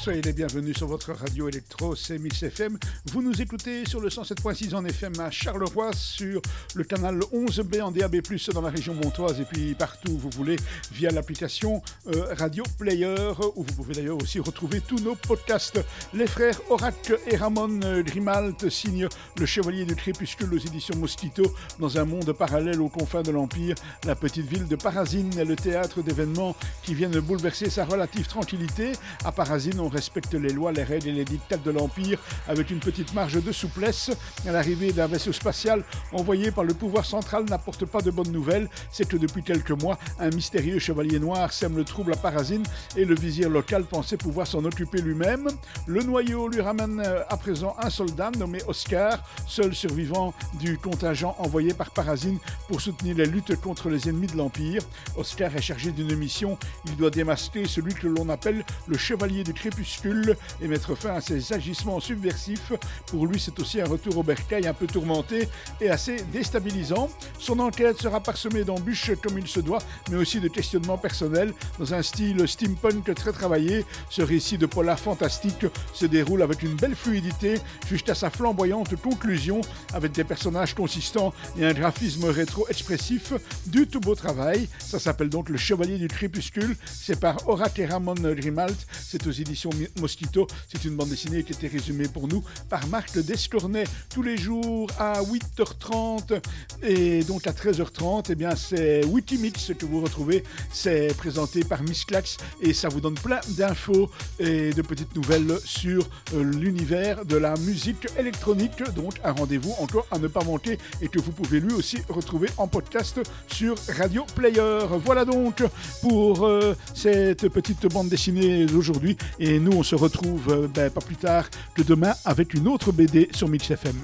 Soyez les bienvenus sur votre radio électro, c'est FM. Vous nous écoutez sur le 107.6 en FM à Charleroi, sur le canal 11B en DAB+, dans la région montoise et puis partout où vous voulez via l'application euh, Radio Player où vous pouvez d'ailleurs aussi retrouver tous nos podcasts. Les frères Orac et Ramon Grimalt signent Le Chevalier du Crépuscule aux éditions Mosquito dans un monde parallèle aux confins de l'Empire. La petite ville de Parazine est le théâtre d'événements qui viennent bouleverser sa relative tranquillité. À respecte les lois, les règles et les dictats de l'Empire avec une petite marge de souplesse. L'arrivée d'un vaisseau spatial envoyé par le pouvoir central n'apporte pas de bonnes nouvelles. C'est que depuis quelques mois, un mystérieux chevalier noir sème le trouble à Parazine et le vizir local pensait pouvoir s'en occuper lui-même. Le noyau lui ramène euh, à présent un soldat nommé Oscar, seul survivant du contingent envoyé par Parazine pour soutenir les luttes contre les ennemis de l'Empire. Oscar est chargé d'une mission. Il doit démasquer celui que l'on appelle le chevalier du et mettre fin à ses agissements subversifs. Pour lui, c'est aussi un retour au bercail un peu tourmenté et assez déstabilisant. Son enquête sera parsemée d'embûches comme il se doit, mais aussi de questionnements personnels dans un style steampunk très travaillé. Ce récit de polar fantastique se déroule avec une belle fluidité jusqu'à sa flamboyante conclusion avec des personnages consistants et un graphisme rétro-expressif du tout beau travail. Ça s'appelle donc Le Chevalier du Crépuscule. C'est par Horace Ramon Grimalt. C'est aux éditions Mosquito. C'est une bande dessinée qui été résumée pour nous par Marc Descornet tous les jours à 8h30 et donc à 13h30. Eh bien, c'est Witimix que vous retrouvez. C'est présenté par Miss Clax et ça vous donne plein d'infos et de petites nouvelles sur euh, l'univers de la musique électronique. Donc, un rendez-vous encore à ne pas manquer et que vous pouvez lui aussi retrouver en podcast sur Radio Player. Voilà donc pour euh, cette petite bande dessinée d'aujourd'hui. Et nous, on se retrouve euh, ben, pas plus tard que demain avec une autre BD sur Mix FM.